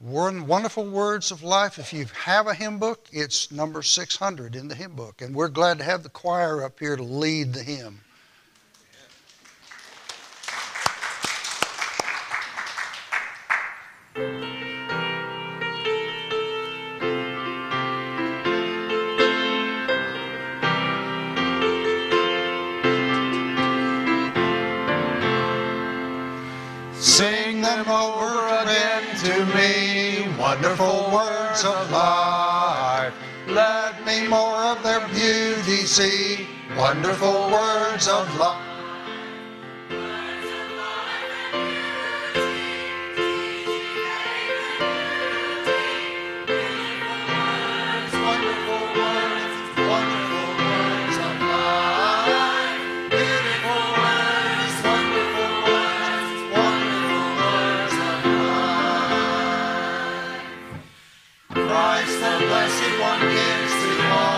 Wonderful Words of Life. If you have a hymn book, it's number 600 in the hymn book. And we're glad to have the choir up here to lead the hymn. Sing them over again to me, wonderful words of life. Let me more of their beauty see, wonderful words of life. Christ the Blessed One gives to all.